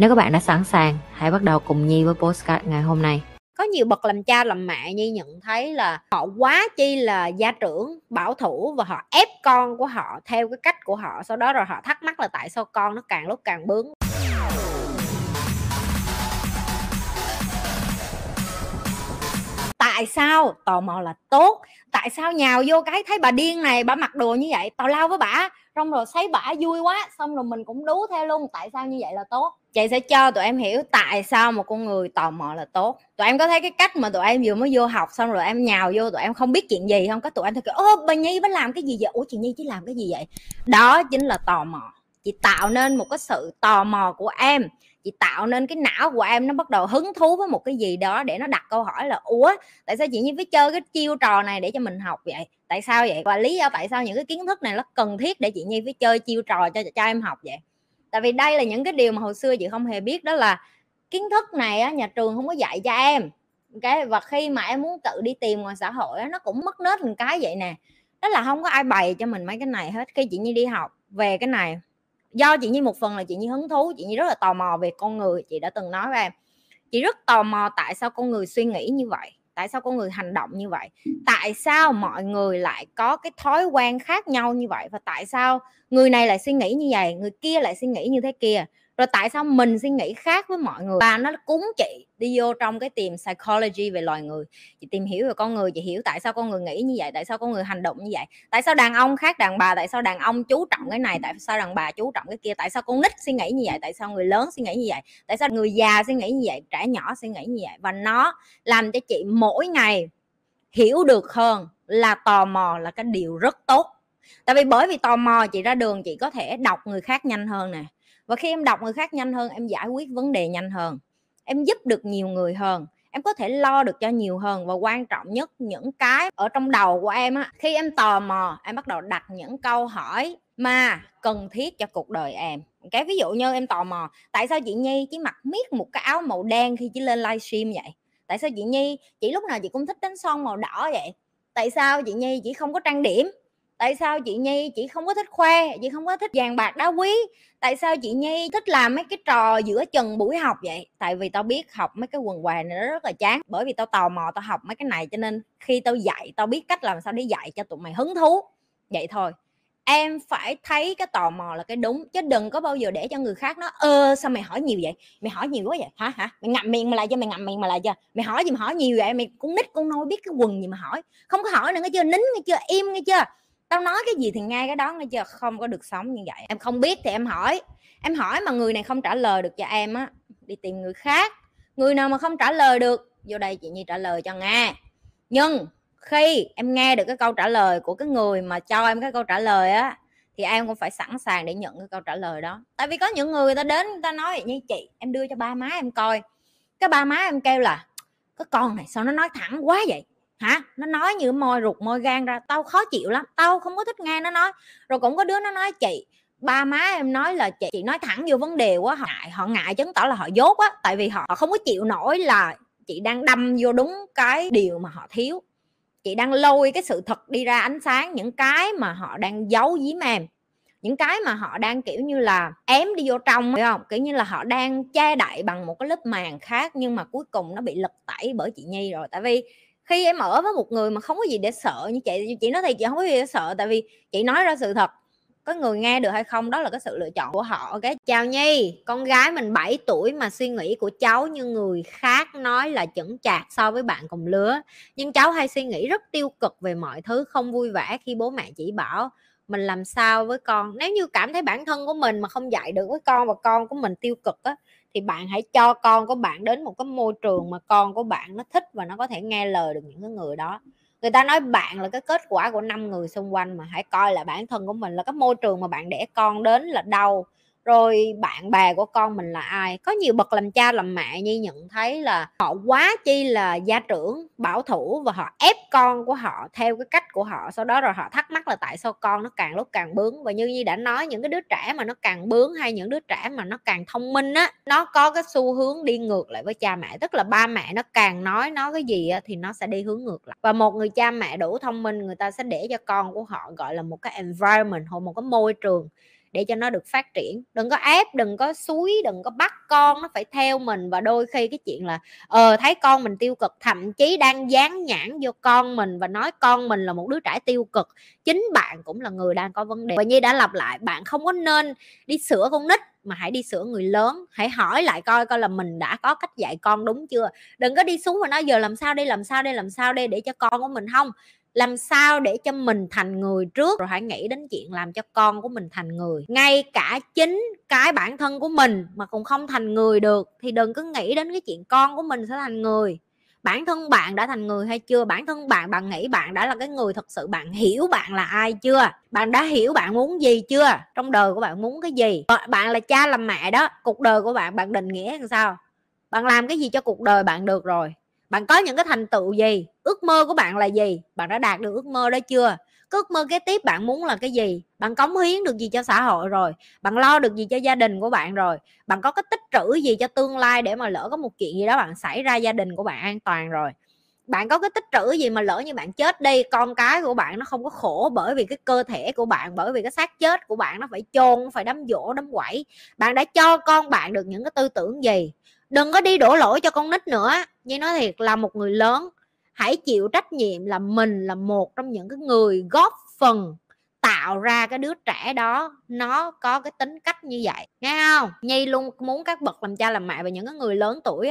Nếu các bạn đã sẵn sàng, hãy bắt đầu cùng Nhi với postcard ngày hôm nay. có nhiều bậc làm cha làm mẹ nhi nhận thấy là họ quá chi là gia trưởng bảo thủ và họ ép con của họ theo cái cách của họ. Sau đó rồi họ thắc mắc là tại sao con nó càng lúc càng bướng. Tại sao? Tò mò là tốt. Tại sao nhào vô cái thấy bà điên này bà mặc đồ như vậy? Tào lao với bả xong rồi thấy bả vui quá xong rồi mình cũng đú theo luôn. Tại sao như vậy là tốt? Chị sẽ cho tụi em hiểu tại sao một con người tò mò là tốt. Tụi em có thấy cái cách mà tụi em vừa mới vô học xong rồi em nhào vô tụi em không biết chuyện gì không? Có tụi em thấy ô bà nhi, bà làm cái gì vậy? Ủa, chị nhi chỉ làm cái gì vậy? Đó chính là tò mò. Chị tạo nên một cái sự tò mò của em. Chị tạo nên cái não của em nó bắt đầu hứng thú với một cái gì đó để nó đặt câu hỏi là, ủa, tại sao chị nhi phải chơi cái chiêu trò này để cho mình học vậy? Tại sao vậy? Và lý do tại sao những cái kiến thức này nó cần thiết để chị nhi phải chơi chiêu trò cho cho em học vậy? Tại vì đây là những cái điều mà hồi xưa chị không hề biết đó là kiến thức này á, nhà trường không có dạy cho em. Cái và khi mà em muốn tự đi tìm ngoài xã hội á, nó cũng mất nết một cái vậy nè. Đó là không có ai bày cho mình mấy cái này hết. Khi chị nhi đi học về cái này do chị nhi một phần là chị nhi hứng thú chị nhi rất là tò mò về con người chị đã từng nói với em. Chị rất tò mò tại sao con người suy nghĩ như vậy tại sao con người hành động như vậy? Tại sao mọi người lại có cái thói quen khác nhau như vậy? Và tại sao người này lại suy nghĩ như vậy, người kia lại suy nghĩ như thế kia? Rồi tại sao mình suy nghĩ khác với mọi người? Và nó cúng chị đi vô trong cái tìm psychology về loài người. Chị tìm hiểu về con người, chị hiểu tại sao con người nghĩ như vậy, tại sao con người hành động như vậy. Tại sao đàn ông khác đàn bà, tại sao đàn ông chú trọng cái này, tại sao đàn bà chú trọng cái kia, tại sao con nít suy nghĩ như vậy, tại sao người lớn suy nghĩ như vậy, tại sao người già suy nghĩ như vậy, trẻ nhỏ suy nghĩ như vậy. Và nó làm cho chị mỗi ngày hiểu được hơn là tò mò là cái điều rất tốt. Tại vì bởi vì tò mò chị ra đường, chị có thể đọc người khác nhanh hơn nè và khi em đọc người khác nhanh hơn, em giải quyết vấn đề nhanh hơn. Em giúp được nhiều người hơn. Em có thể lo được cho nhiều hơn. Và quan trọng nhất, những cái ở trong đầu của em á, khi em tò mò, em bắt đầu đặt những câu hỏi mà cần thiết cho cuộc đời em. Cái ví dụ như em tò mò, tại sao chị nhi chỉ mặc miết một cái áo màu đen khi chỉ lên livestream vậy? Tại sao chị nhi chỉ lúc nào chị cũng thích đánh son màu đỏ vậy? Tại sao chị nhi chỉ không có trang điểm? Tại sao chị nhi chị không có thích khoe, chị không có thích vàng bạc đá quý? Tại sao chị nhi thích làm mấy cái trò giữa chừng buổi học vậy? Tại vì tao biết học mấy cái quần què này nó rất là chán, bởi vì tao tò mò tao học mấy cái này cho nên khi tao dạy, tao biết cách làm sao để dạy cho tụi mày hứng thú. Vậy thôi, em phải thấy cái tò mò là cái đúng, chứ đừng có bao giờ để cho người khác nó ơ, sao mày hỏi nhiều vậy? Mày hỏi nhiều quá vậy? Hả hả? Mày ngậm miệng mà lại cho, mày ngậm miệng mà lại cho. Mày hỏi gì mà hỏi nhiều vậy? Mày cũng nít con nôi biết cái quần gì mà hỏi. Không có hỏi nữa nghe chưa? Nín nghe chưa? Im nghe chưa? Tao nói cái gì thì nghe cái đó nghe chưa không có được sống như vậy. Em không biết thì em hỏi. Em hỏi mà người này không trả lời được cho em á, đi tìm người khác. Người nào mà không trả lời được, vô đây chị nhi trả lời cho nghe nhưng khi em nghe được cái câu trả lời của cái người mà cho em cái câu trả lời á, thì em cũng phải sẵn sàng để nhận cái câu trả lời đó. Tại vì có những người ta đến, người ta nói như chị, em đưa cho ba má em coi. Cái ba má em kêu là, cái con này sao nó nói thẳng quá vậy? Hả? Nó nói như môi ruột môi gan ra, tao khó chịu lắm, tao không có thích nghe nó nói. Rồi cũng có đứa nó nói, chị, ba má em nói là chị chị nói thẳng vô vấn đề quá, họ ngại họ ngại chứng tỏ là họ dốt á, tại vì họ không có chịu nổi là chị đang đâm vô đúng cái điều mà họ thiếu. Chị đang lôi cái sự thật đi ra ánh sáng, những cái mà họ đang giấu giếm em. Những cái mà họ đang, kiểu như là, ém đi vô trong phải không? Kiểu như là họ đang che đậy bằng một cái lớp màng khác, nhưng mà cuối cùng nó bị lật tẩy bởi chị nhi rồi. Tại vì khi em ở với một người mà không có gì để sợ như chị chị nói thì chị không có gì để sợ, tại vì chị nói ra sự thật. Có người nghe được hay không, đó là cái sự lựa chọn của họ, ok? Chào nhi, con gái mình 7 tuổi mà suy nghĩ của cháu như người khác nói là chững chạc so với bạn cùng lứa. Nhưng cháu hay suy nghĩ rất tiêu cực về mọi thứ, không vui vẻ khi bố mẹ chỉ bảo mình làm sao với con. Nếu như cảm thấy bản thân của mình mà không dạy được với con và con của mình tiêu cực á thì bạn hãy cho con của bạn đến một cái môi trường mà con của bạn nó thích và nó có thể nghe lời được những cái người đó. Người ta nói bạn là cái kết quả của năm người xung quanh mà hãy coi là bản thân của mình là cái môi trường mà bạn để con đến là đâu rồi bạn bè của con mình là ai? Có nhiều bậc làm cha làm mẹ như nhận thấy là họ quá chi là gia trưởng bảo thủ và họ ép con của họ theo cái cách của họ. Sau đó rồi họ thắc mắc là tại sao con nó càng lúc càng bướng? Và như như đã nói những cái đứa trẻ mà nó càng bướng hay những đứa trẻ mà nó càng thông minh á nó có cái xu hướng đi ngược lại với cha mẹ. Tức là ba mẹ nó càng nói nó cái gì á, thì nó sẽ đi hướng ngược lại. Và một người cha mẹ đủ thông minh người ta sẽ để cho con của họ gọi là một cái environment hoặc một cái môi trường để cho nó được phát triển. Đừng có ép, đừng có suối, đừng có bắt con, nó phải theo mình. Và đôi khi cái chuyện là ờ thấy con mình tiêu cực, thậm chí đang dán nhãn vô con mình và nói con mình là một đứa trẻ tiêu cực, chính bạn cũng là người đang có vấn đề. Và như đã lặp lại, bạn không có nên đi sửa con nít, mà hãy đi sửa người lớn. Hãy hỏi lại coi coi là mình đã có cách dạy con đúng chưa? Đừng có đi xuống và nói, giờ làm sao đây, làm sao đây, làm sao đây để cho con của mình không? Làm sao để cho mình thành người trước? Rồi hãy nghĩ đến chuyện làm cho con của mình thành người. Ngay cả chính cái bản thân của mình mà cũng không thành người được, thì đừng cứ nghĩ đến cái chuyện con của mình sẽ thành người. Bản thân bạn đã thành người hay chưa? Bản thân bạn bạn nghĩ bạn đã là cái người thật sự bạn hiểu bạn là ai chưa? Bạn đã hiểu bạn muốn gì chưa? Trong đời của bạn muốn cái gì? Ờ, bạn là cha làm mẹ đó, cuộc đời của bạn bạn định nghĩa làm sao? Bạn làm cái gì cho cuộc đời bạn được rồi? Bạn có những cái thành tựu gì? Ước mơ của bạn là gì? Bạn đã đạt được ước mơ đó chưa? Cái ước mơ kế tiếp bạn muốn là cái gì? Bạn cống hiến được gì cho xã hội rồi? Bạn lo được gì cho gia đình của bạn rồi? Bạn có cái tích trữ gì cho tương lai để mà lỡ có một chuyện gì đó bạn xảy ra gia đình của bạn an toàn rồi? Bạn có cái tích trữ gì mà lỡ như bạn chết đi, con cái của bạn nó không có khổ bởi vì cái cơ thể của bạn, bởi vì cái xác chết của bạn nó phải chôn, phải đấm dỗ đấm quẩy? Bạn đã cho con bạn được những cái tư tưởng gì? Đừng có đi đổ lỗi cho con nít nữa. Như nói thiệt là một người lớn, hãy chịu trách nhiệm là mình là một trong những cái người góp phần tạo ra cái đứa trẻ đó. Nó có cái tính cách như vậy, nghe không? Nhi luôn muốn các bậc làm cha làm mẹ và những cái người lớn tuổi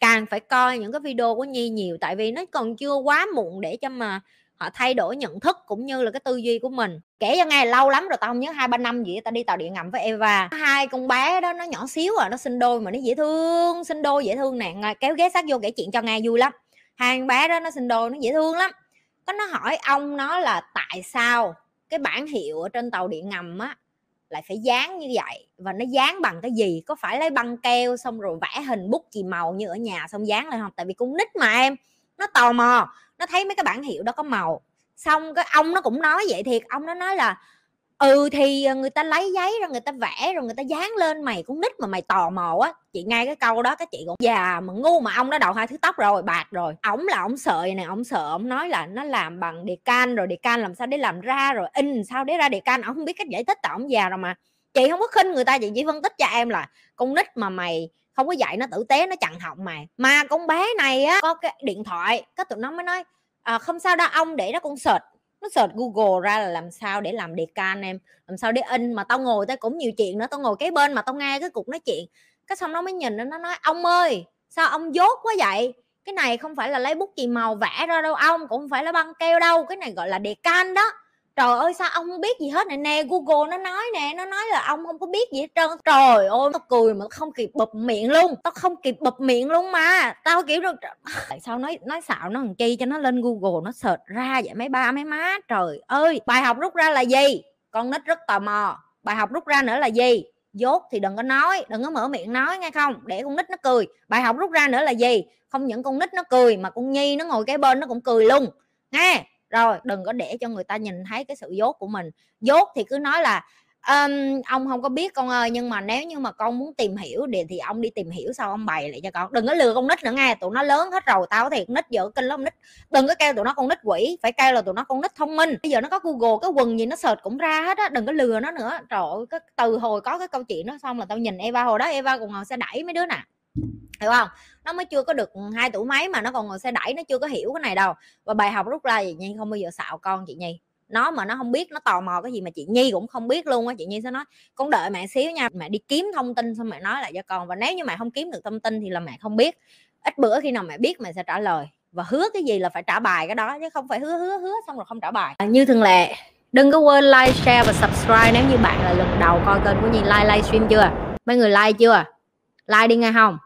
càng phải coi những cái video của nhi nhiều. Tại vì nó còn chưa quá muộn để cho mà họ thay đổi nhận thức cũng như là cái tư duy của mình. Kể cho nghe lâu lắm rồi tao không nhớ hai ba năm gì tao đi tàu điện ngầm với Eva. Hai con bé đó nó nhỏ xíu à nó sinh đôi mà nó dễ thương, sinh đôi dễ thương nè. Kéo ghé sát vô kể chuyện cho nghe vui lắm. Hai con bé đó nó sinh đôi, nó dễ thương lắm. Có nó hỏi ông nó là tại sao cái bản hiệu ở trên tàu điện ngầm á lại phải dán như vậy và nó dán bằng cái gì? Có phải lấy băng keo xong rồi vẽ hình bút chì màu như ở nhà xong dán lại không? Tại vì con nít mà em nó tò mò, nó thấy mấy cái bản hiệu đó có màu. Xong cái ông nó cũng nói vậy thiệt, ông nó nói là ừ thì ờ, người ta lấy giấy rồi người ta vẽ rồi người ta dán lên mày cũng nít mà mày tò mò á. Chị nghe cái câu đó cái chị cũng, già mà ngu mà ông đã đầu hai thứ tóc rồi, bạc rồi. Ổng là ổng sợ này ổng sợ ổng nói là nó làm bằng đề can rồi đề can làm sao để làm ra rồi, in sao để ra đề can ổng không biết cách giải thích, tại ổng già rồi mà. Chị không có khinh người ta, chị chỉ phân tích cho em là, con nít mà mày không có dạy nó tử tế nó chặn họng mày mà con bé này á có cái điện thoại cái tụi nó mới nói à, không sao đâu ông để đó con search. Nó search google ra là làm sao để làm đề can em làm sao để in mà tao ngồi tao cũng nhiều chuyện nữa tao ngồi cái bên mà tao nghe cái cuộc nói chuyện. Cái xong nó mới nhìn nó nó nói ông ơi sao ông dốt quá vậy? Cái này không phải là lấy bút chì màu vẽ ra đâu ông cũng không phải là băng keo đâu cái này gọi là đề can đó trời ơi, sao ông không biết gì hết này nè, google nó nói nè, nó nói là ông không có biết gì hết trơn. Trời ơi tao cười mà không kịp bụp miệng luôn. Tao không kịp bụp miệng luôn mà. Tao kiểu được tại sao nói nói xạo nó làm chi cho nó lên google, nó search ra vậy mấy ba, mấy má? Trời ơi. Bài học rút ra là gì? Con nít rất tò mò. Bài học rút ra nữa là gì? Dốt thì đừng có nói, đừng có mở miệng nói nghe không? Để con nít nó cười. Bài học rút ra nữa là gì? Không những con nít nó cười mà con nhi nó ngồi cái bên nó cũng cười luôn. Nghe rồi đừng có để cho người ta nhìn thấy cái sự dốt của mình. Dốt thì cứ nói là um, ông không có biết con ơi nhưng mà nếu như mà con muốn tìm hiểu thì thì ông đi tìm hiểu sau ông bày lại cho con. Đừng có lừa con nít nữa nghe tụi nó lớn hết rồi tao thiệt nít dở kinh lắm nít. Đừng có kêu tụi nó con nít quỷ phải kêu là tụi nó con nít thông minh. Bây giờ nó có google cái quần gì nó search cũng ra hết á đừng có lừa nó nữa. Trời ơi từ hồi có cái câu chuyện đó xong là tao nhìn eva hồi đó eva còn ngồi xe đẩy mấy đứa nè hiểu không? Nó mới chưa có được hai tuổi mấy mà nó còn ngồi xe đẩy nó chưa có hiểu cái này đâu. Và bài học rút ra gì nhi không bao giờ xạo con chị nhi. Nó mà nó không biết nó tò mò cái gì mà chị nhi cũng không biết luôn á. Chị nhi sẽ nói con đợi mẹ xíu nha mẹ đi kiếm thông tin xong mẹ nói lại cho con. Và nếu như mẹ không kiếm được thông tin thì là mẹ không biết. Ít bữa khi nào mẹ biết mẹ sẽ trả lời. Và hứa cái gì là phải trả bài cái đó chứ không phải hứa hứa hứa xong rồi không trả bài. À, như thường lệ đừng có quên like share và subscribe nếu như bạn là lần đầu coi kênh của nhi. Like livestream chưa? Mấy người like chưa? Like đi nghe không?